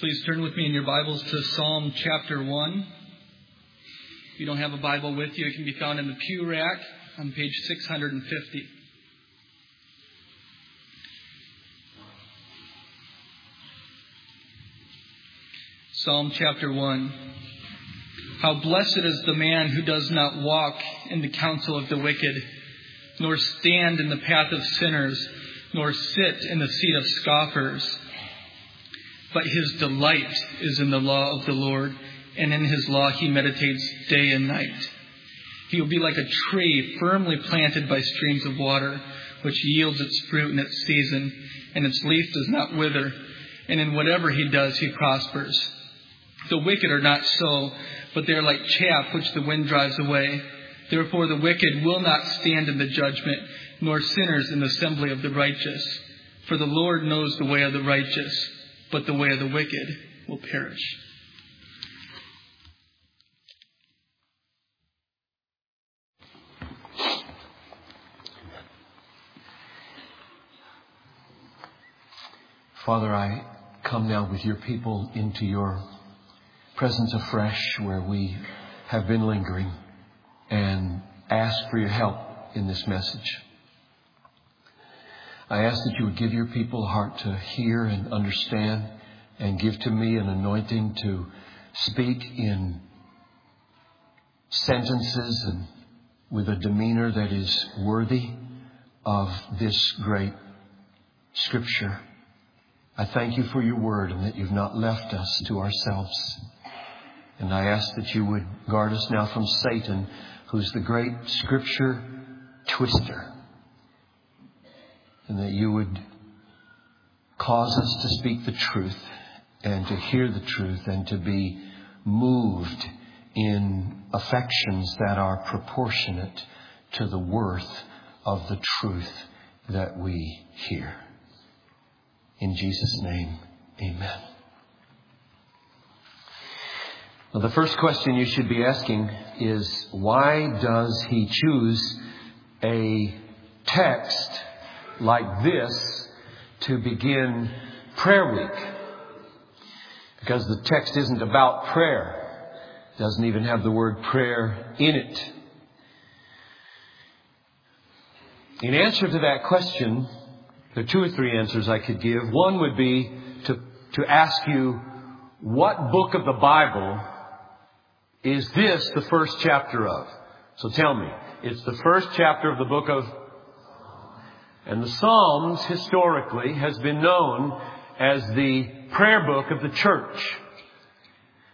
Please turn with me in your Bibles to Psalm chapter 1. If you don't have a Bible with you, it can be found in the pew rack on page 650. Psalm chapter 1. How blessed is the man who does not walk in the counsel of the wicked, nor stand in the path of sinners, nor sit in the seat of scoffers but his delight is in the law of the Lord, and in his law he meditates day and night. He will be like a tree firmly planted by streams of water, which yields its fruit in its season, and its leaf does not wither, and in whatever he does he prospers. The wicked are not so, but they are like chaff which the wind drives away. Therefore the wicked will not stand in the judgment, nor sinners in the assembly of the righteous. For the Lord knows the way of the righteous but the way of the wicked will perish. Father, I come now with your people into your presence afresh where we have been lingering and ask for your help in this message. I ask that you would give your people a heart to hear and understand and give to me an anointing to speak in sentences and with a demeanor that is worthy of this great scripture. I thank you for your word and that you've not left us to ourselves. And I ask that you would guard us now from Satan, who's the great scripture twister and that you would cause us to speak the truth and to hear the truth and to be moved in affections that are proportionate to the worth of the truth that we hear. In Jesus' name, amen. Well, the first question you should be asking is why does he choose a text like this to begin prayer week. Because the text isn't about prayer. It doesn't even have the word prayer in it. In answer to that question, there are two or three answers I could give. One would be to, to ask you, what book of the Bible is this the first chapter of? So tell me, it's the first chapter of the book of and the Psalms, historically, has been known as the prayer book of the church.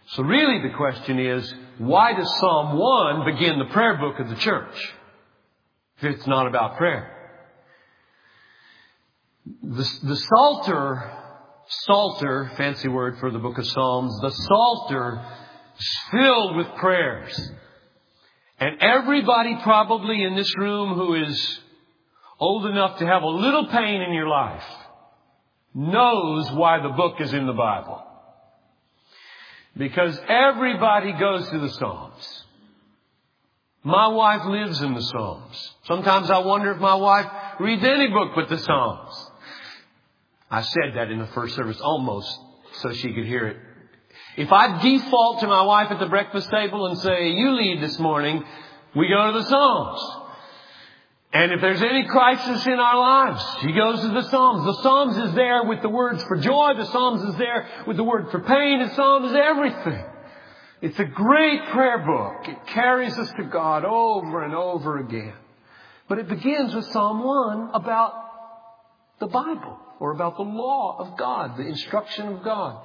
So really the question is, why does Psalm 1 begin the prayer book of the church? If it's not about prayer. The, the Psalter, Psalter, fancy word for the book of Psalms, the Psalter is filled with prayers. And everybody probably in this room who is old enough to have a little pain in your life knows why the book is in the Bible. Because everybody goes to the Psalms. My wife lives in the Psalms. Sometimes I wonder if my wife reads any book but the Psalms. I said that in the first service almost so she could hear it. If I default to my wife at the breakfast table and say, you lead this morning, we go to the Psalms. And if there's any crisis in our lives, he goes to the Psalms. The Psalms is there with the words for joy. The Psalms is there with the word for pain. The Psalms is everything. It's a great prayer book. It carries us to God over and over again. But it begins with Psalm 1 about the Bible or about the law of God, the instruction of God.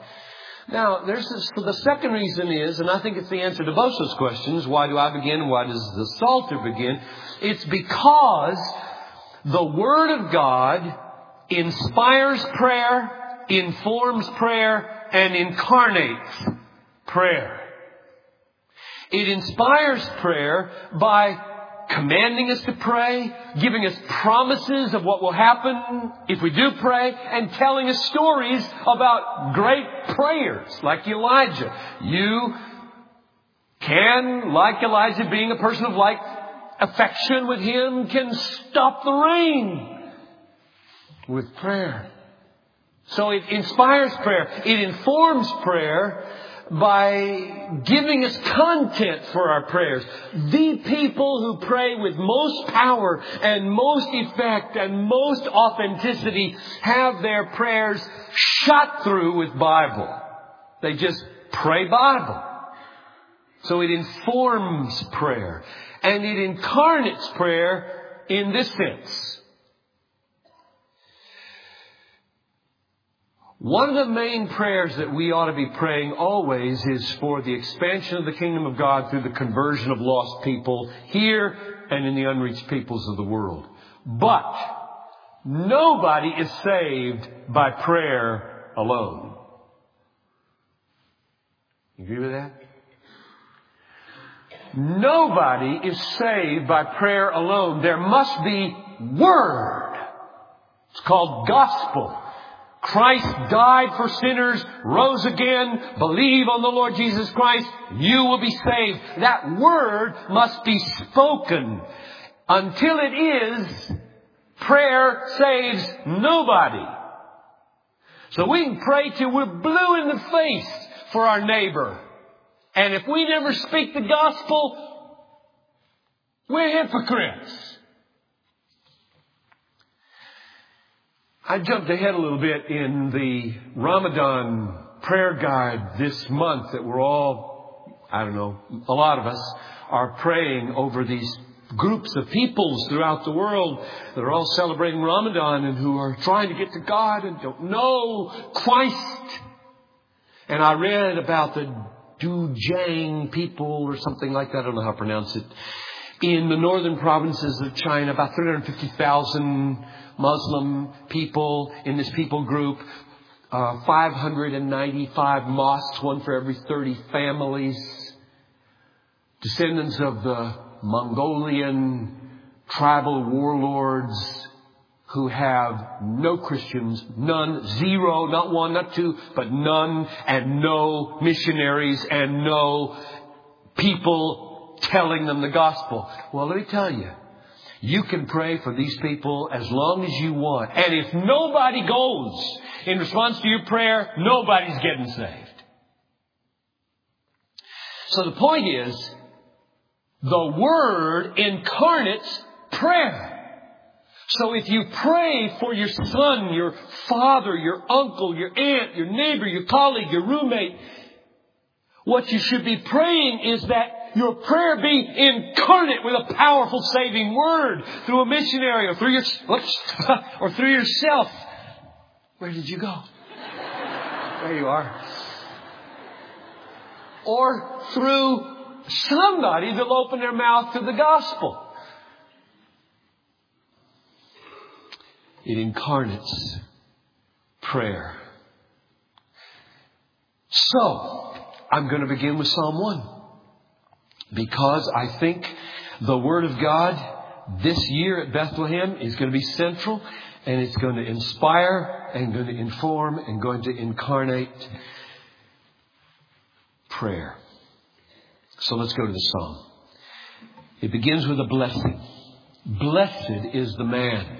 Now, there's this, the second reason is, and I think it's the answer to both those questions, why do I begin? Why does the Psalter begin? It's because the Word of God inspires prayer, informs prayer, and incarnates prayer. It inspires prayer by commanding us to pray, giving us promises of what will happen if we do pray, and telling us stories about great prayers like Elijah. You can, like Elijah, being a person of like affection with Him, can stop the rain with prayer. So it inspires prayer. It informs prayer by giving us content for our prayers. The people who pray with most power and most effect and most authenticity have their prayers shot through with Bible. They just pray Bible. So it informs prayer and it incarnates prayer in this sense. One of the main prayers that we ought to be praying always is for the expansion of the kingdom of God through the conversion of lost people here and in the unreached peoples of the world. But nobody is saved by prayer alone. You agree with that? Nobody is saved by prayer alone. There must be word. It's called gospel. Christ died for sinners, rose again, believe on the Lord Jesus Christ, you will be saved. That word must be spoken. Until it is, prayer saves nobody. So we can pray till we're blue in the face for our neighbor. And if we never speak the gospel, we're hypocrites. I jumped ahead a little bit in the Ramadan prayer guide this month that we're all, I don't know, a lot of us are praying over these groups of peoples throughout the world that are all celebrating Ramadan and who are trying to get to God and don't know Christ. And I read about the Dujang people or something like that. I don't know how to pronounce it. In the northern provinces of China, about 350,000 Muslim people in this people group, uh, 595 mosques, one for every 30 families, descendants of the Mongolian tribal warlords who have no Christians, none, zero, not one, not two, but none, and no missionaries, and no people telling them the gospel. Well, let me tell you, you can pray for these people as long as you want. And if nobody goes in response to your prayer, nobody's getting saved. So the point is, the Word incarnates prayer. So if you pray for your son, your father, your uncle, your aunt, your neighbor, your colleague, your roommate, what you should be praying is that your prayer be incarnate with a powerful saving word through a missionary or through your, or through yourself. Where did you go? There you are. Or through somebody that'll open their mouth to the gospel. It incarnates prayer. So, I'm going to begin with Psalm 1 because I think the Word of God this year at Bethlehem is going to be central and it's going to inspire and going to inform and going to incarnate prayer. So let's go to the psalm. It begins with a blessing. Blessed is the man.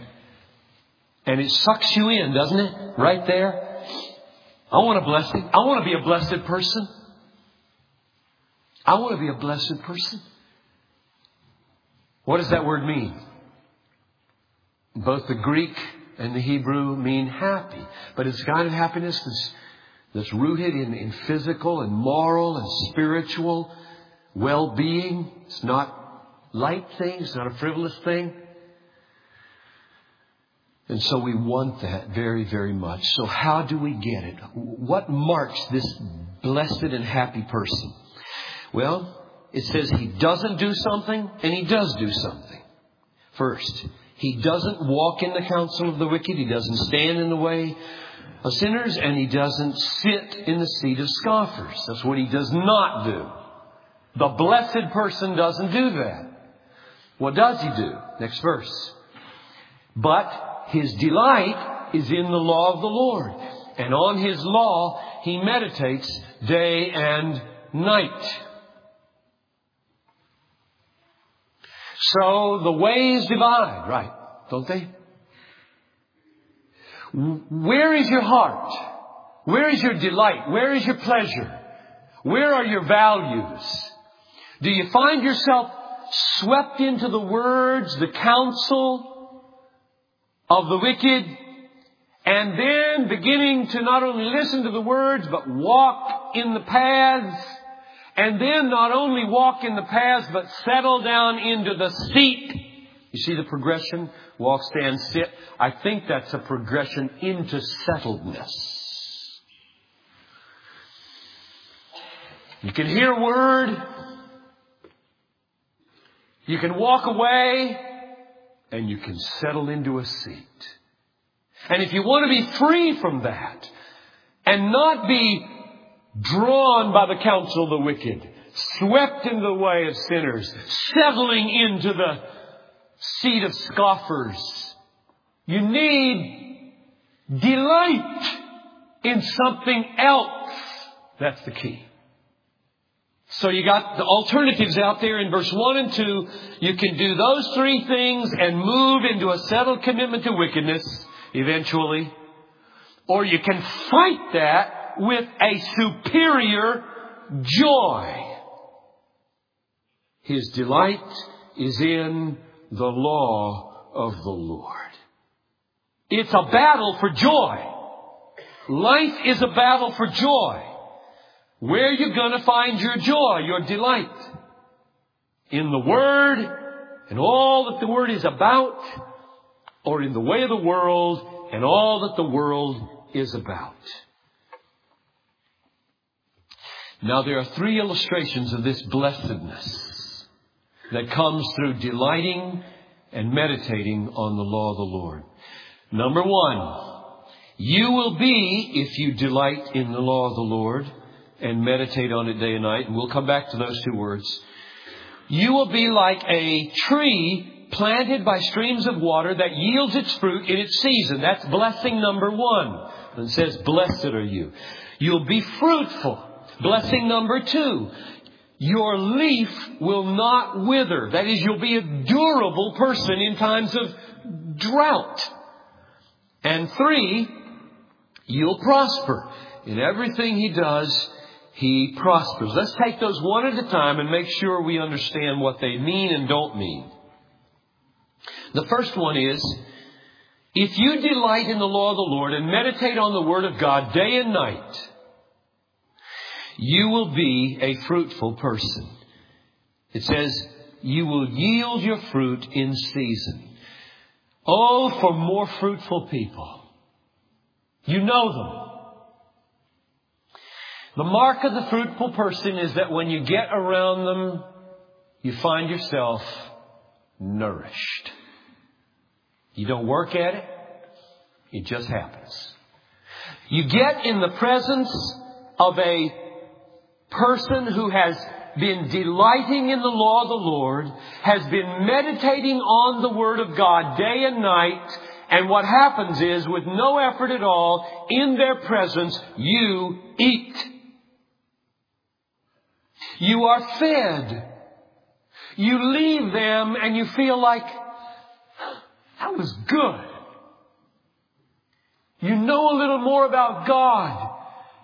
And it sucks you in, doesn't it? Right there. I want a blessing. I want to be a blessed person. I want to be a blessed person. What does that word mean? Both the Greek and the Hebrew mean happy, but it's a kind of happiness that's, that's rooted in, in physical and moral and spiritual well-being. It's not light things, it's not a frivolous thing. And so we want that very, very much. So how do we get it? What marks this blessed and happy person? Well, it says he doesn't do something and he does do something. First, he doesn't walk in the counsel of the wicked. He doesn't stand in the way of sinners and he doesn't sit in the seat of scoffers. That's what he does not do. The blessed person doesn't do that. What does he do? Next verse. But his delight is in the law of the Lord. And on his law he meditates day and night. So the ways divide, right? Don't they? Where is your heart? Where is your delight? Where is your pleasure? Where are your values? Do you find yourself swept into the words, the counsel of the wicked, and then beginning to not only listen to the words, but walk in the paths, and then not only walk in the paths, but settle down into the seat. You see the progression? Walk, stand, sit. I think that's a progression into settledness. You can hear a word. You can walk away and you can settle into a seat. And if you want to be free from that and not be drawn by the counsel of the wicked, swept into the way of sinners, settling into the seat of scoffers, you need delight in something else. That's the key. So you got the alternatives out there in verse 1 and 2. You can do those three things and move into a settled commitment to wickedness eventually. Or you can fight that with a superior joy. His delight is in the law of the Lord. It's a battle for joy. Life is a battle for joy. Where are you going to find your joy, your delight? In the Word and all that the Word is about, or in the way of the world and all that the world is about? Now there are three illustrations of this blessedness that comes through delighting and meditating on the law of the Lord. Number one, you will be, if you delight in the law of the Lord, and meditate on it day and night, and we'll come back to those two words. You will be like a tree planted by streams of water that yields its fruit in its season. That's blessing number one. And it says, blessed are you. You'll be fruitful. Blessing number two. Your leaf will not wither. That is, you'll be a durable person in times of drought. And three, you'll prosper. In everything he does, he prospers. Let's take those one at a time and make sure we understand what they mean and don't mean. The first one is, if you delight in the law of the Lord and meditate on the Word of God day and night, you will be a fruitful person. It says, you will yield your fruit in season. Oh, for more fruitful people. You know them. The mark of the fruitful person is that when you get around them, you find yourself nourished. You don't work at it. It just happens. You get in the presence of a person who has been delighting in the law of the Lord, has been meditating on the Word of God day and night, and what happens is, with no effort at all, in their presence, you eat. You are fed. You leave them and you feel like, that was good. You know a little more about God.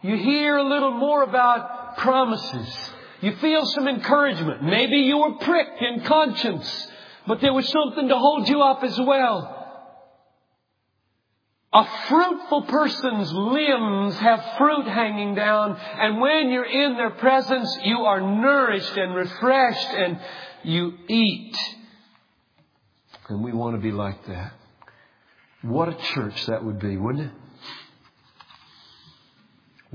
You hear a little more about promises. You feel some encouragement. Maybe you were pricked in conscience, but there was something to hold you up as well. A fruitful person's limbs have fruit hanging down, and when you're in their presence, you are nourished and refreshed and you eat. And we want to be like that. What a church that would be, wouldn't it?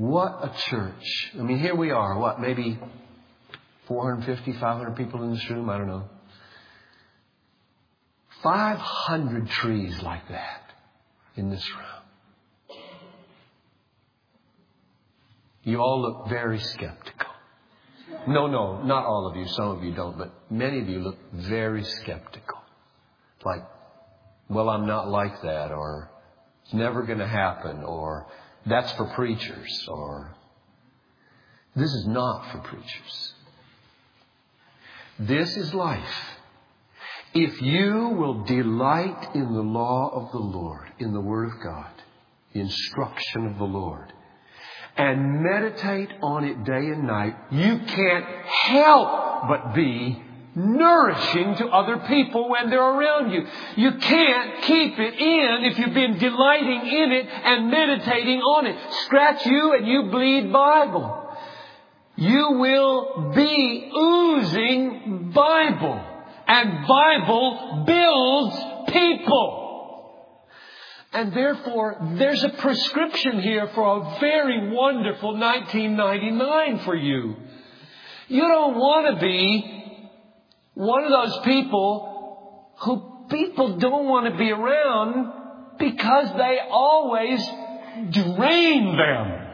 What a church. I mean, here we are, what, maybe 450, 500 people in this room? I don't know. 500 trees like that in this room. You all look very skeptical. No, no, not all of you. Some of you don't, but many of you look very skeptical. Like, well, I'm not like that, or it's never going to happen, or that's for preachers, or this is not for preachers. This is life. If you will delight in the law of the Lord, in the Word of God, the instruction of the Lord, and meditate on it day and night, you can't help but be nourishing to other people when they're around you. You can't keep it in if you've been delighting in it and meditating on it. Scratch you and you bleed Bible. You will be oozing Bible. And Bible builds people. And therefore, there's a prescription here for a very wonderful 1999 for you. You don't want to be one of those people who people don't want to be around because they always drain them.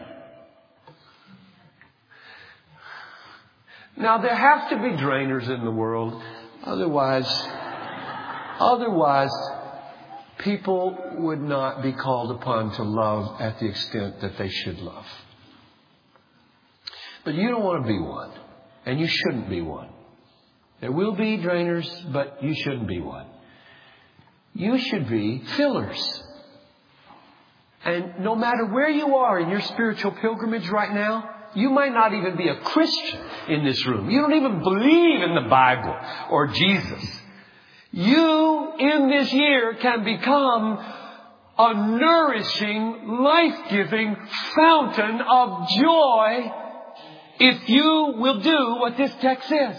Now there have to be drainers in the world. Otherwise, otherwise, people would not be called upon to love at the extent that they should love. But you don't want to be one. And you shouldn't be one. There will be drainers, but you shouldn't be one. You should be fillers. And no matter where you are in your spiritual pilgrimage right now, you might not even be a Christian in this room. You don't even believe in the Bible or Jesus. You in this year can become a nourishing, life-giving fountain of joy if you will do what this text says.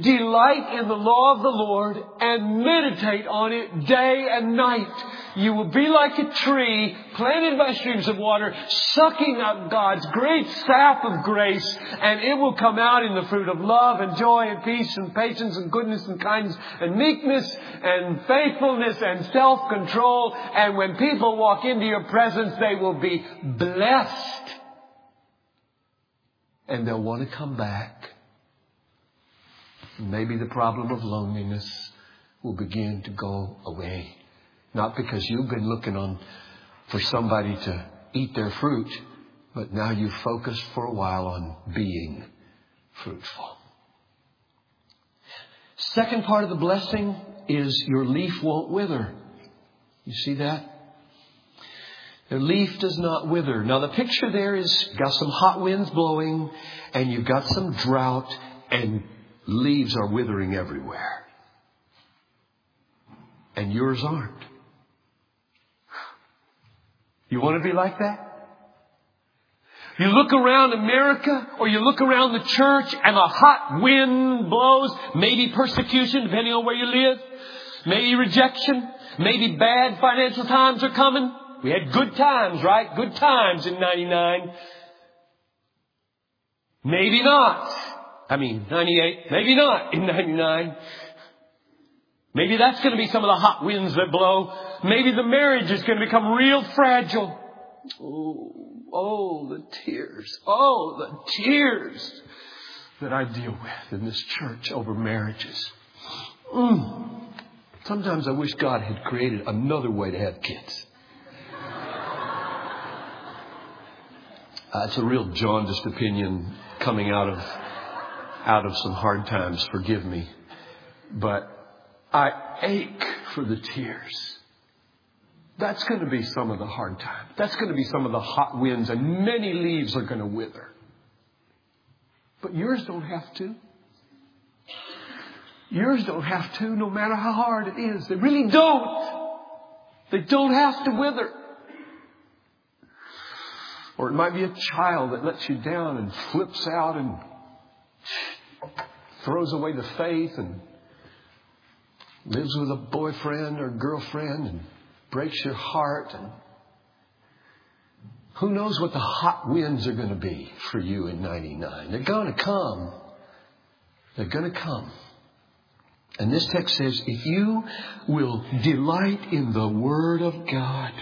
Delight in the law of the Lord and meditate on it day and night. You will be like a tree planted by streams of water, sucking up God's great sap of grace, and it will come out in the fruit of love and joy and peace and patience and goodness and kindness and meekness and faithfulness and self-control. And when people walk into your presence, they will be blessed. And they'll want to come back maybe the problem of loneliness will begin to go away. Not because you've been looking on for somebody to eat their fruit, but now you've focused for a while on being fruitful. Second part of the blessing is your leaf won't wither. You see that? The leaf does not wither. Now the picture there is got some hot winds blowing and you've got some drought and leaves are withering everywhere. And yours aren't. You want to be like that? You look around America or you look around the church and a hot wind blows, maybe persecution depending on where you live, maybe rejection, maybe bad financial times are coming. We had good times, right? Good times in 99. Maybe not. I mean, 98, maybe not in 99. Maybe that's going to be some of the hot winds that blow. Maybe the marriage is going to become real fragile. Oh, oh, the tears. Oh, the tears that I deal with in this church over marriages. Mm. Sometimes I wish God had created another way to have kids. Uh, it's a real jaundiced opinion coming out of out of some hard times, forgive me. But I ache for the tears. That's going to be some of the hard times. That's going to be some of the hot winds, and many leaves are going to wither. But yours don't have to. Yours don't have to, no matter how hard it is. They really don't. They don't have to wither. Or it might be a child that lets you down and flips out and throws away the faith and lives with a boyfriend or girlfriend and breaks your heart and who knows what the hot winds are going to be for you in 99. They're going to come. They're going to come. And this text says, if you will delight in the Word of God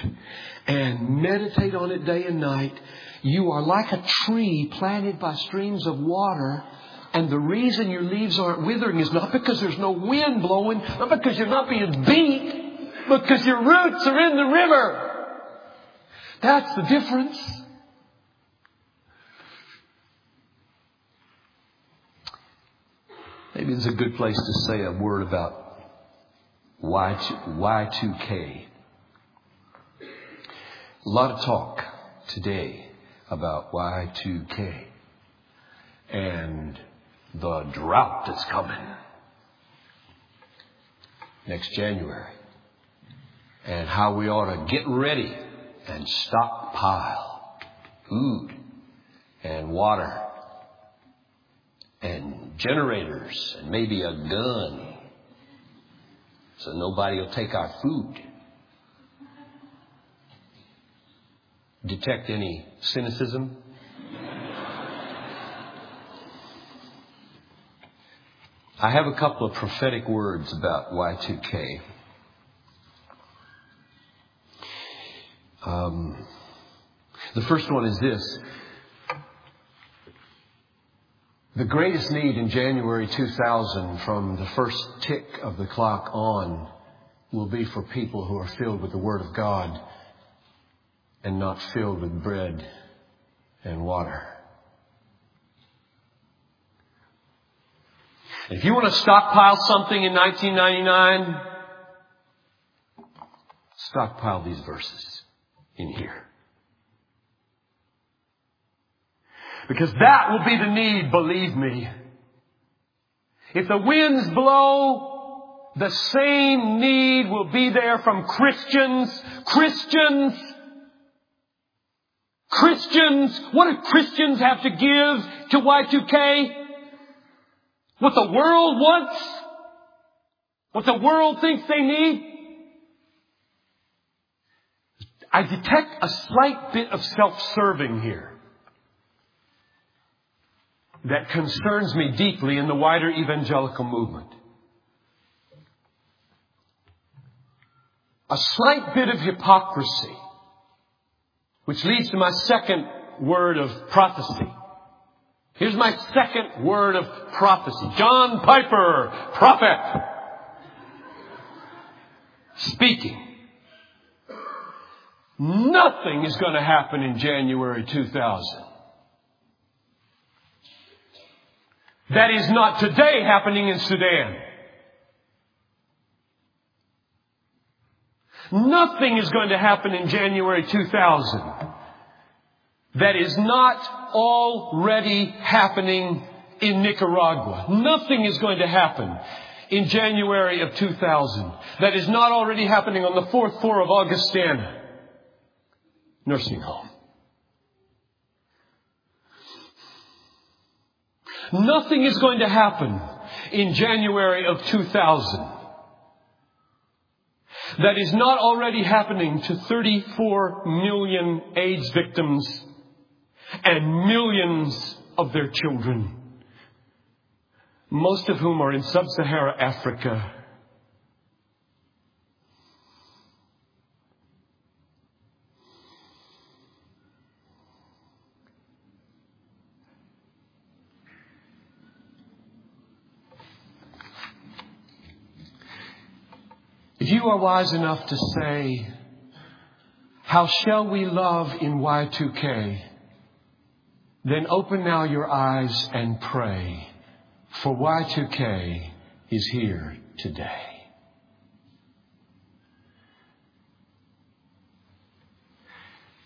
and meditate on it day and night, you are like a tree planted by streams of water and the reason your leaves aren't withering is not because there's no wind blowing, not because you're not being beat, because your roots are in the river. That's the difference. Maybe it's a good place to say a word about Y2K. A lot of talk today about Y2K and the drought that's coming next January and how we ought to get ready and stockpile food and water and generators and maybe a gun so nobody will take our food. Detect any cynicism? I have a couple of prophetic words about Y2K. Um, the first one is this. The greatest need in January 2000 from the first tick of the clock on will be for people who are filled with the Word of God and not filled with bread and water. If you want to stockpile something in 1999, stockpile these verses in here. Because that will be the need, believe me. If the winds blow, the same need will be there from Christians. Christians. Christians. What do Christians have to give to Y2K? What the world wants? What the world thinks they need? I detect a slight bit of self-serving here that concerns me deeply in the wider evangelical movement. A slight bit of hypocrisy, which leads to my second word of prophecy. Here's my second word of prophecy. John Piper, prophet, speaking. Nothing is going to happen in January 2000. That is not today happening in Sudan. Nothing is going to happen in January 2000 that is not already happening in Nicaragua. Nothing is going to happen in January of 2000 that is not already happening on the fourth floor of Augustana Nursing Home. Nothing is going to happen in January of 2000 that is not already happening to 34 million AIDS victims and millions of their children, most of whom are in sub-Sahara Africa. If you are wise enough to say, how shall we love in Y2K? Then open now your eyes and pray, for Y2K is here today.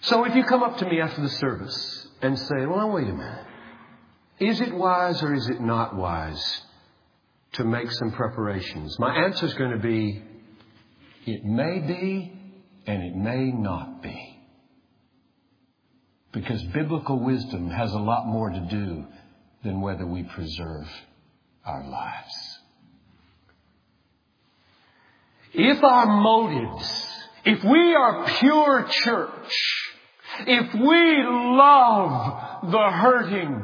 So if you come up to me after the service and say, well, wait a minute. Is it wise or is it not wise to make some preparations? My answer is going to be, it may be and it may not be. Because biblical wisdom has a lot more to do than whether we preserve our lives. If our motives, if we are pure church, if we love the hurting,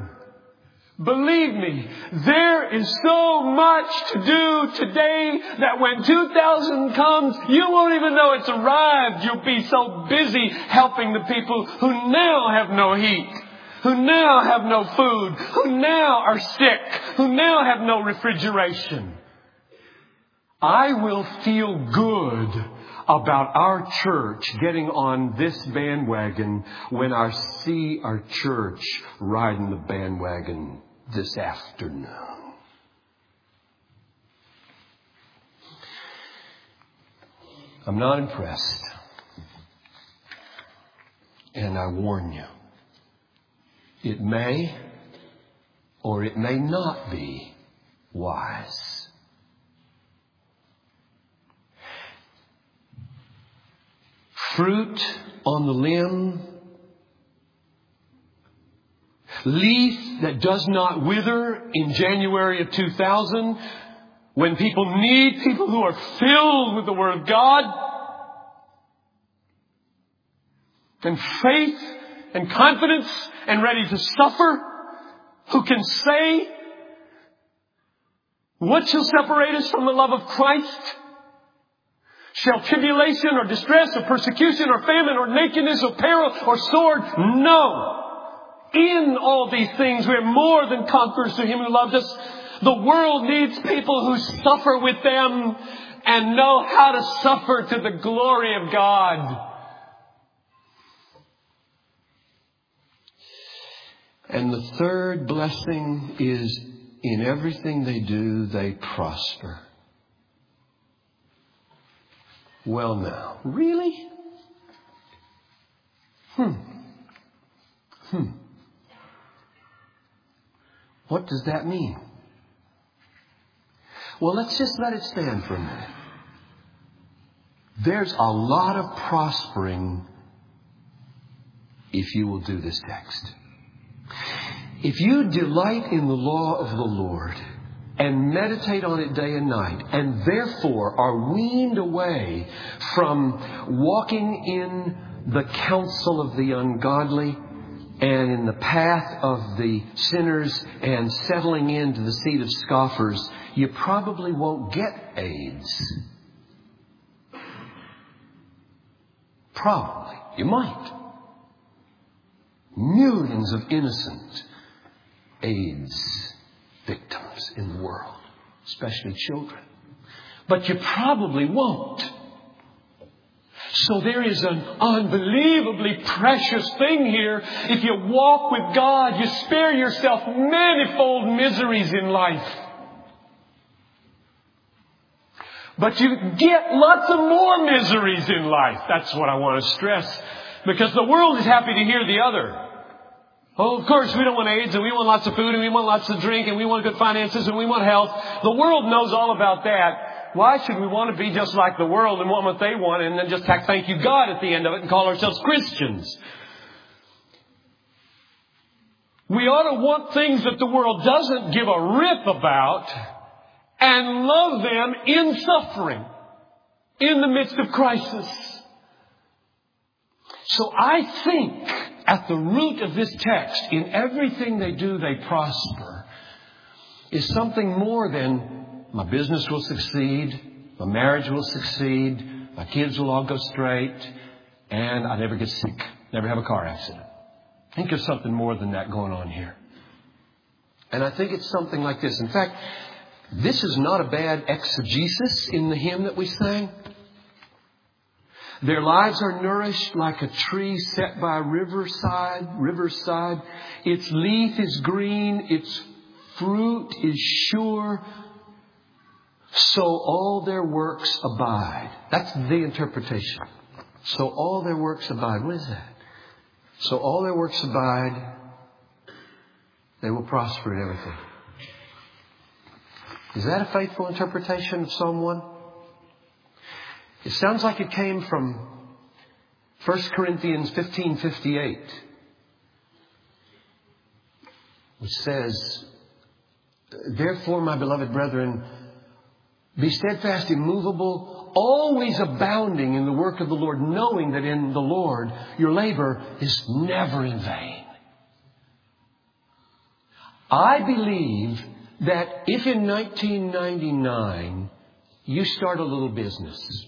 Believe me, there is so much to do today that when 2000 comes, you won't even know it's arrived. You'll be so busy helping the people who now have no heat, who now have no food, who now are sick, who now have no refrigeration. I will feel good about our church getting on this bandwagon when I see our church riding the bandwagon this afternoon. I'm not impressed. And I warn you, it may or it may not be wise. Fruit on the limb, leaf that does not wither in January of 2000, when people need people who are filled with the Word of God, and faith and confidence and ready to suffer, who can say, what shall separate us from the love of Christ? Shall tribulation or distress or persecution or famine or nakedness or peril or sword? No. In all these things we are more than conquerors to Him who loved us. The world needs people who suffer with them and know how to suffer to the glory of God. And the third blessing is in everything they do, they prosper. Well, now, really? Hmm. Hmm. What does that mean? Well, let's just let it stand for a minute. There's a lot of prospering if you will do this text. If you delight in the law of the Lord and meditate on it day and night, and therefore are weaned away from walking in the counsel of the ungodly and in the path of the sinners and settling into the seat of scoffers, you probably won't get AIDS. Probably. You might. Millions of innocent AIDS victims in the world, especially children. But you probably won't. So there is an unbelievably precious thing here. If you walk with God, you spare yourself manifold miseries in life. But you get lots of more miseries in life. That's what I want to stress. Because the world is happy to hear the other. Oh, of course, we don't want AIDS and we want lots of food and we want lots of drink and we want good finances and we want health. The world knows all about that. Why should we want to be just like the world and want what they want and then just thank you God at the end of it and call ourselves Christians? We ought to want things that the world doesn't give a rip about and love them in suffering, in the midst of crisis. So I think at the root of this text, in everything they do, they prosper, is something more than my business will succeed, my marriage will succeed, my kids will all go straight, and I never get sick, never have a car accident. I think there's something more than that going on here. And I think it's something like this. In fact, this is not a bad exegesis in the hymn that we sang. Their lives are nourished like a tree set by a riverside, riverside. Its leaf is green, its fruit is sure. So all their works abide. That's the interpretation. So all their works abide. What is that? So all their works abide. They will prosper in everything. Is that a faithful interpretation of Psalm 1? It sounds like it came from 1 Corinthians 15:58, which says, "Therefore, my beloved brethren, be steadfast, immovable, always abounding in the work of the Lord, knowing that in the Lord your labor is never in vain." I believe that if in 1999 you start a little business,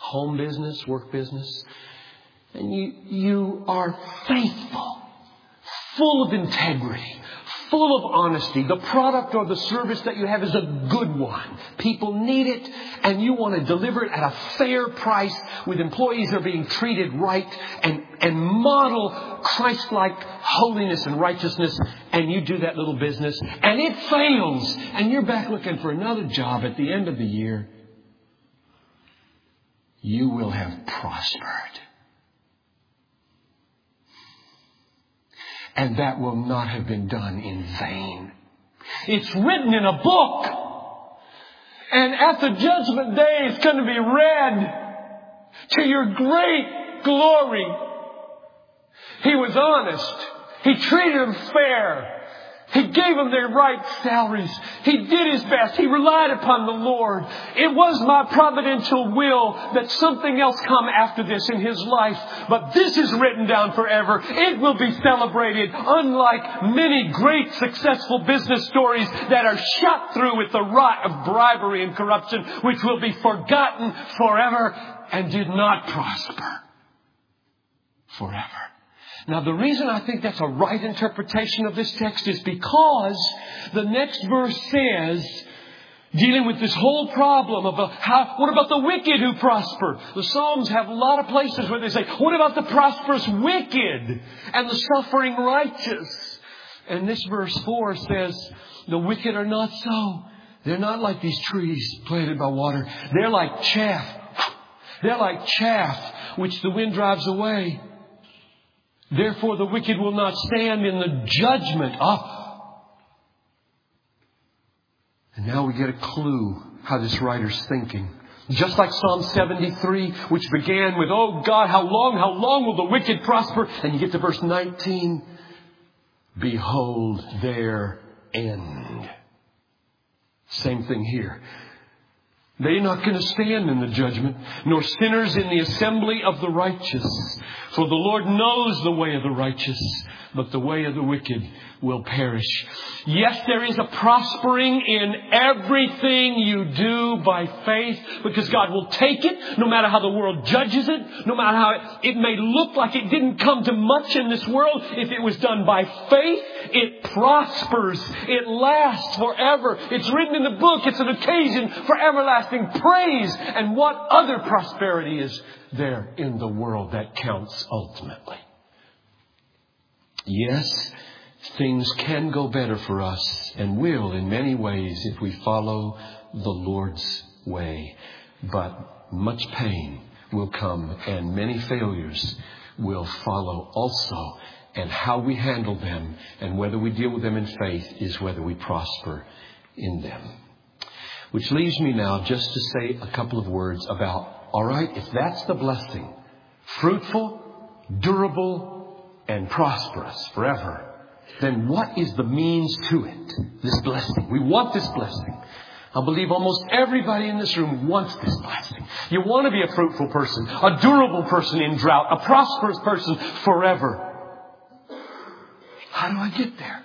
home business, work business, and you, you are faithful, full of integrity, full of honesty. The product or the service that you have is a good one. People need it and you want to deliver it at a fair price with employees that are being treated right and, and model Christ-like holiness and righteousness and you do that little business and it fails and you're back looking for another job at the end of the year you will have prospered. And that will not have been done in vain. It's written in a book. And at the judgment day, it's going to be read to your great glory. He was honest. He treated them fair. He gave them their right salaries. He did his best. He relied upon the Lord. It was my providential will that something else come after this in his life. But this is written down forever. It will be celebrated, unlike many great successful business stories that are shot through with the rot of bribery and corruption, which will be forgotten forever and did not prosper forever. Now the reason I think that's a right interpretation of this text is because the next verse says, dealing with this whole problem of how, what about the wicked who prosper? The Psalms have a lot of places where they say, what about the prosperous wicked and the suffering righteous? And this verse 4 says, the wicked are not so. They're not like these trees planted by water. They're like chaff. They're like chaff which the wind drives away. Therefore, the wicked will not stand in the judgment. Ah. And now we get a clue how this writer's thinking. Just like Psalm 73, which began with, Oh God, how long, how long will the wicked prosper? And you get to verse 19. Behold their end. Same thing here. They're not going to stand in the judgment, nor sinners in the assembly of the righteous. For the Lord knows the way of the righteous, but the way of the wicked will perish. Yes, there is a prospering in everything you do by faith because God will take it no matter how the world judges it, no matter how it, it may look like it didn't come to much in this world. If it was done by faith, it prospers. It lasts forever. It's written in the book. It's an occasion for everlasting praise. And what other prosperity is there in the world that counts ultimately? Yes, things can go better for us and will in many ways if we follow the Lord's way. But much pain will come and many failures will follow also. And how we handle them and whether we deal with them in faith is whether we prosper in them. Which leaves me now just to say a couple of words about, alright, if that's the blessing, fruitful, durable, and prosperous forever, then what is the means to it? This blessing. We want this blessing. I believe almost everybody in this room wants this blessing. You want to be a fruitful person, a durable person in drought, a prosperous person forever. How do I get there?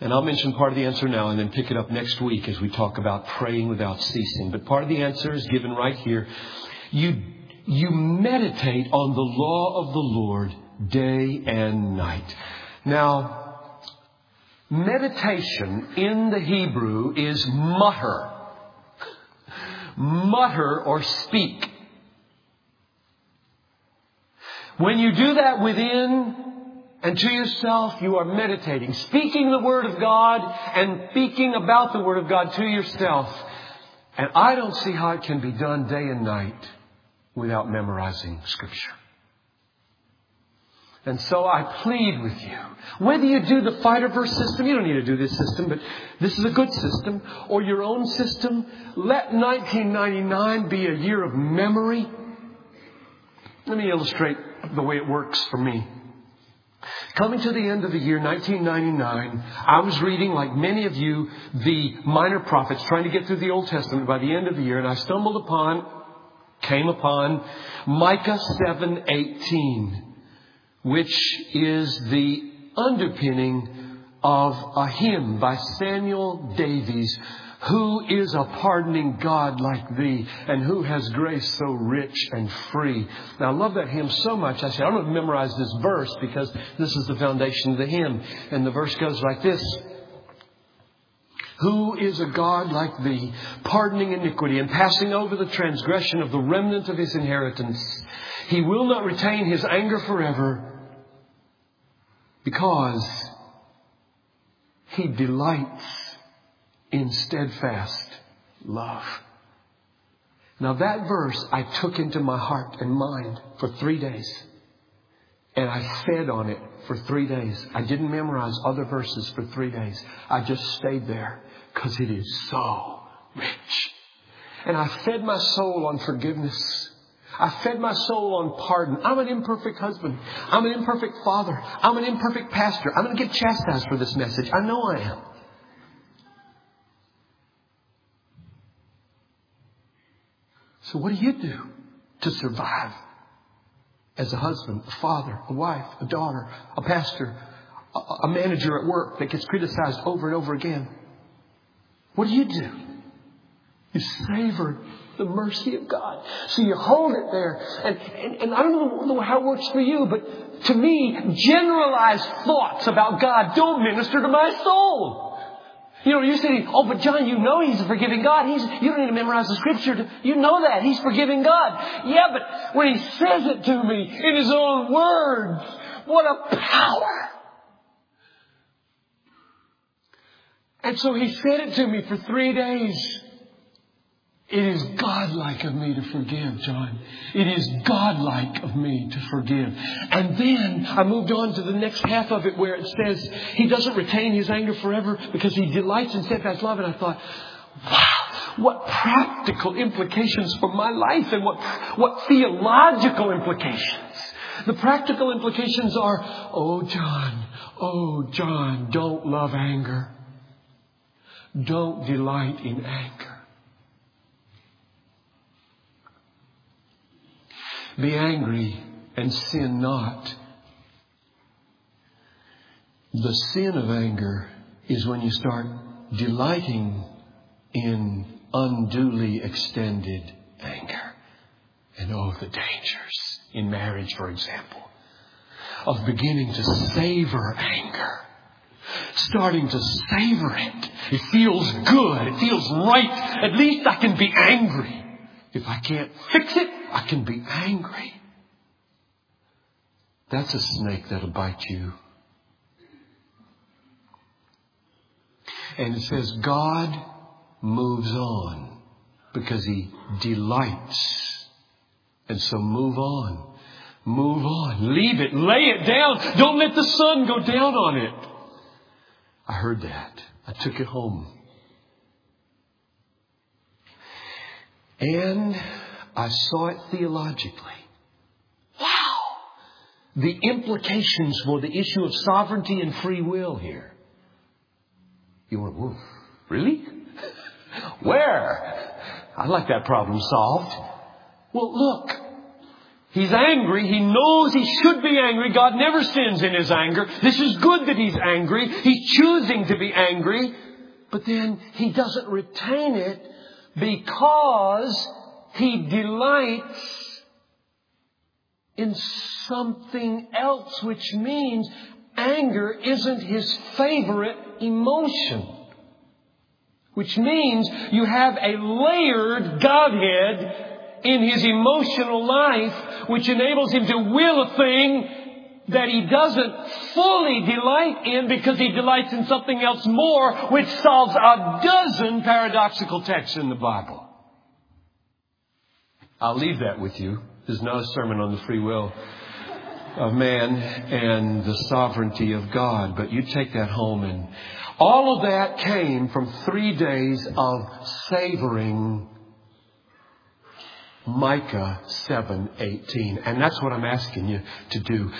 And I'll mention part of the answer now and then pick it up next week as we talk about praying without ceasing. But part of the answer is given right here. You, you meditate on the law of the Lord day and night. Now, meditation in the Hebrew is mutter. Mutter or speak. When you do that within and to yourself, you are meditating, speaking the Word of God and speaking about the Word of God to yourself. And I don't see how it can be done day and night without memorizing Scripture. And so I plead with you. Whether you do the fighter verse system, you don't need to do this system, but this is a good system, or your own system, let 1999 be a year of memory. Let me illustrate the way it works for me. Coming to the end of the year 1999, I was reading, like many of you, the minor prophets, trying to get through the Old Testament by the end of the year, and I stumbled upon, came upon Micah 7:18 which is the underpinning of a hymn by Samuel Davies, who is a pardoning God like thee, and who has grace so rich and free. Now, I love that hymn so much. I said, I'm going to memorize this verse because this is the foundation of the hymn. And the verse goes like this. Who is a God like thee, pardoning iniquity and passing over the transgression of the remnant of his inheritance? He will not retain his anger forever because he delights in steadfast love. Now that verse I took into my heart and mind for three days. And I fed on it for three days. I didn't memorize other verses for three days. I just stayed there because it is so rich. And I fed my soul on forgiveness. I fed my soul on pardon. I'm an imperfect husband. I'm an imperfect father. I'm an imperfect pastor. I'm going to get chastised for this message. I know I am. So what do you do to survive as a husband, a father, a wife, a daughter, a pastor, a manager at work that gets criticized over and over again? What do you do? You savor the mercy of God. So you hold it there. And, and, and I don't know how it works for you, but to me, generalized thoughts about God don't minister to my soul. You know, you say, oh, but John, you know He's a forgiving God. He's, you don't need to memorize the scripture. To, you know that. He's forgiving God. Yeah, but when He says it to me in His own words, what a power. And so He said it to me for three days. It is godlike of me to forgive, John. It is godlike of me to forgive. And then I moved on to the next half of it where it says he doesn't retain his anger forever because he delights in steadfast love. And I thought, wow, what practical implications for my life and what, what theological implications. The practical implications are, oh, John, oh, John, don't love anger. Don't delight in anger. Be angry and sin not. The sin of anger is when you start delighting in unduly extended anger. And oh, the dangers in marriage, for example, of beginning to savor anger. Starting to savor it. It feels good. It feels right. At least I can be angry. If I can't fix it, I can be angry. That's a snake that'll bite you. And it says God moves on because he delights. And so move on. Move on. Leave it. Lay it down. Don't let the sun go down on it. I heard that. I took it home. And I saw it theologically. Wow! The implications for the issue of sovereignty and free will here. You went, whoa, really? Where? I'd like that problem solved. Well, look. He's angry. He knows he should be angry. God never sins in his anger. This is good that he's angry. He's choosing to be angry. But then he doesn't retain it because he delights in something else, which means anger isn't his favorite emotion. Which means you have a layered Godhead in his emotional life, which enables him to will a thing that he doesn't fully delight in because he delights in something else more, which solves a dozen paradoxical texts in the Bible. I'll leave that with you. This is not a sermon on the free will of man and the sovereignty of God, but you take that home and all of that came from three days of savoring Micah 7:18. And that's what I'm asking you to do.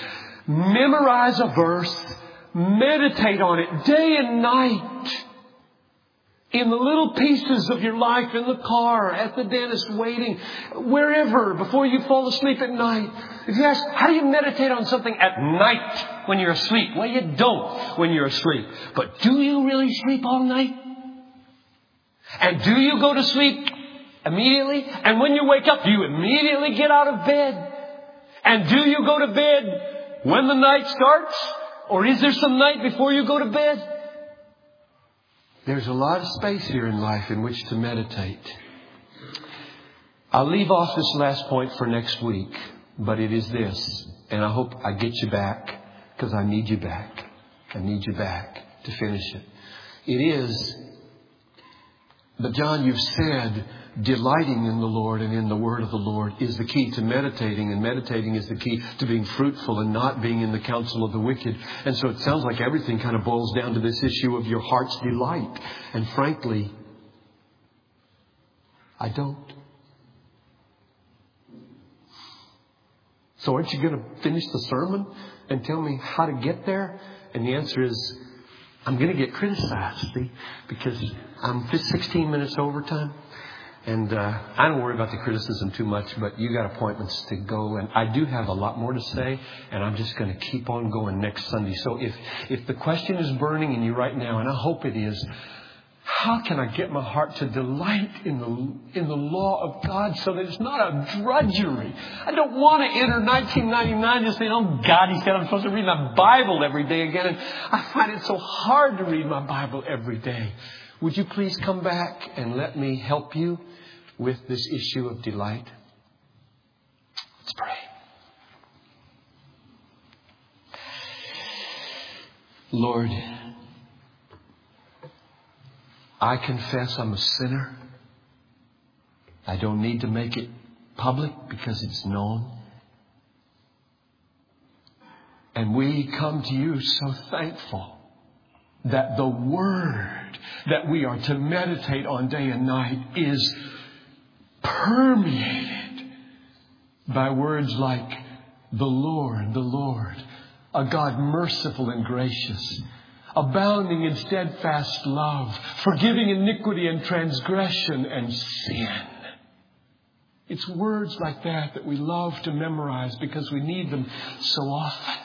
Memorize a verse, meditate on it day and night in the little pieces of your life, in the car, at the dentist, waiting, wherever, before you fall asleep at night. If you ask, how do you meditate on something at night when you're asleep? Well, you don't when you're asleep. But do you really sleep all night? And do you go to sleep immediately? And when you wake up, do you immediately get out of bed? And do you go to bed when the night starts? Or is there some night before you go to bed? There's a lot of space here in life in which to meditate. I'll leave off this last point for next week, but it is this, and I hope I get you back because I need you back. I need you back to finish it. It is But John, you've said delighting in the Lord and in the word of the Lord is the key to meditating, and meditating is the key to being fruitful and not being in the counsel of the wicked. And so it sounds like everything kind of boils down to this issue of your heart's delight. And frankly, I don't. So aren't you going to finish the sermon and tell me how to get there? And the answer is, I'm going to get criticized, see, because I'm 16 minutes overtime. And uh, I don't worry about the criticism too much, but you got appointments to go, and I do have a lot more to say, and I'm just going to keep on going next Sunday. So if if the question is burning in you right now, and I hope it is, how can I get my heart to delight in the, in the law of God so that it's not a drudgery? I don't want to enter 1999 just saying, oh God, He said I'm supposed to read my Bible every day again. And I find it so hard to read my Bible every day. Would you please come back and let me help you with this issue of delight? Let's pray. Lord, I confess I'm a sinner. I don't need to make it public because it's known. And we come to you so thankful that the word that we are to meditate on day and night is permeated by words like the Lord, the Lord, a God merciful and gracious, abounding in steadfast love, forgiving iniquity and transgression and sin. It's words like that that we love to memorize because we need them so often.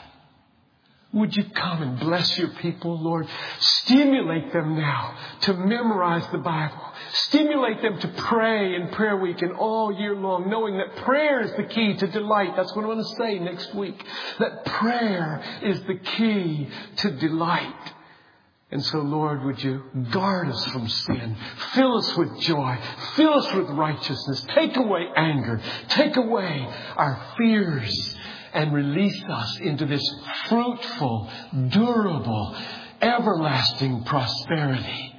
Would you come and bless your people, Lord? Stimulate them now to memorize the Bible. Stimulate them to pray in prayer week and all year long, knowing that prayer is the key to delight. That's what I'm going to say next week. That prayer is the key to delight. And so, Lord, would you guard us from sin? Fill us with joy. Fill us with righteousness. Take away anger. Take away our fears and release us into this fruitful, durable, everlasting prosperity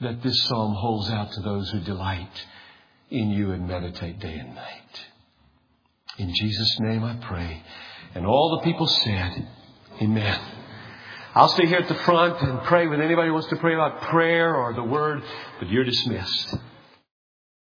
that this psalm holds out to those who delight in you and meditate day and night. In Jesus' name I pray. And all the people said, Amen. I'll stay here at the front and pray with anybody who wants to pray about prayer or the word, but you're dismissed.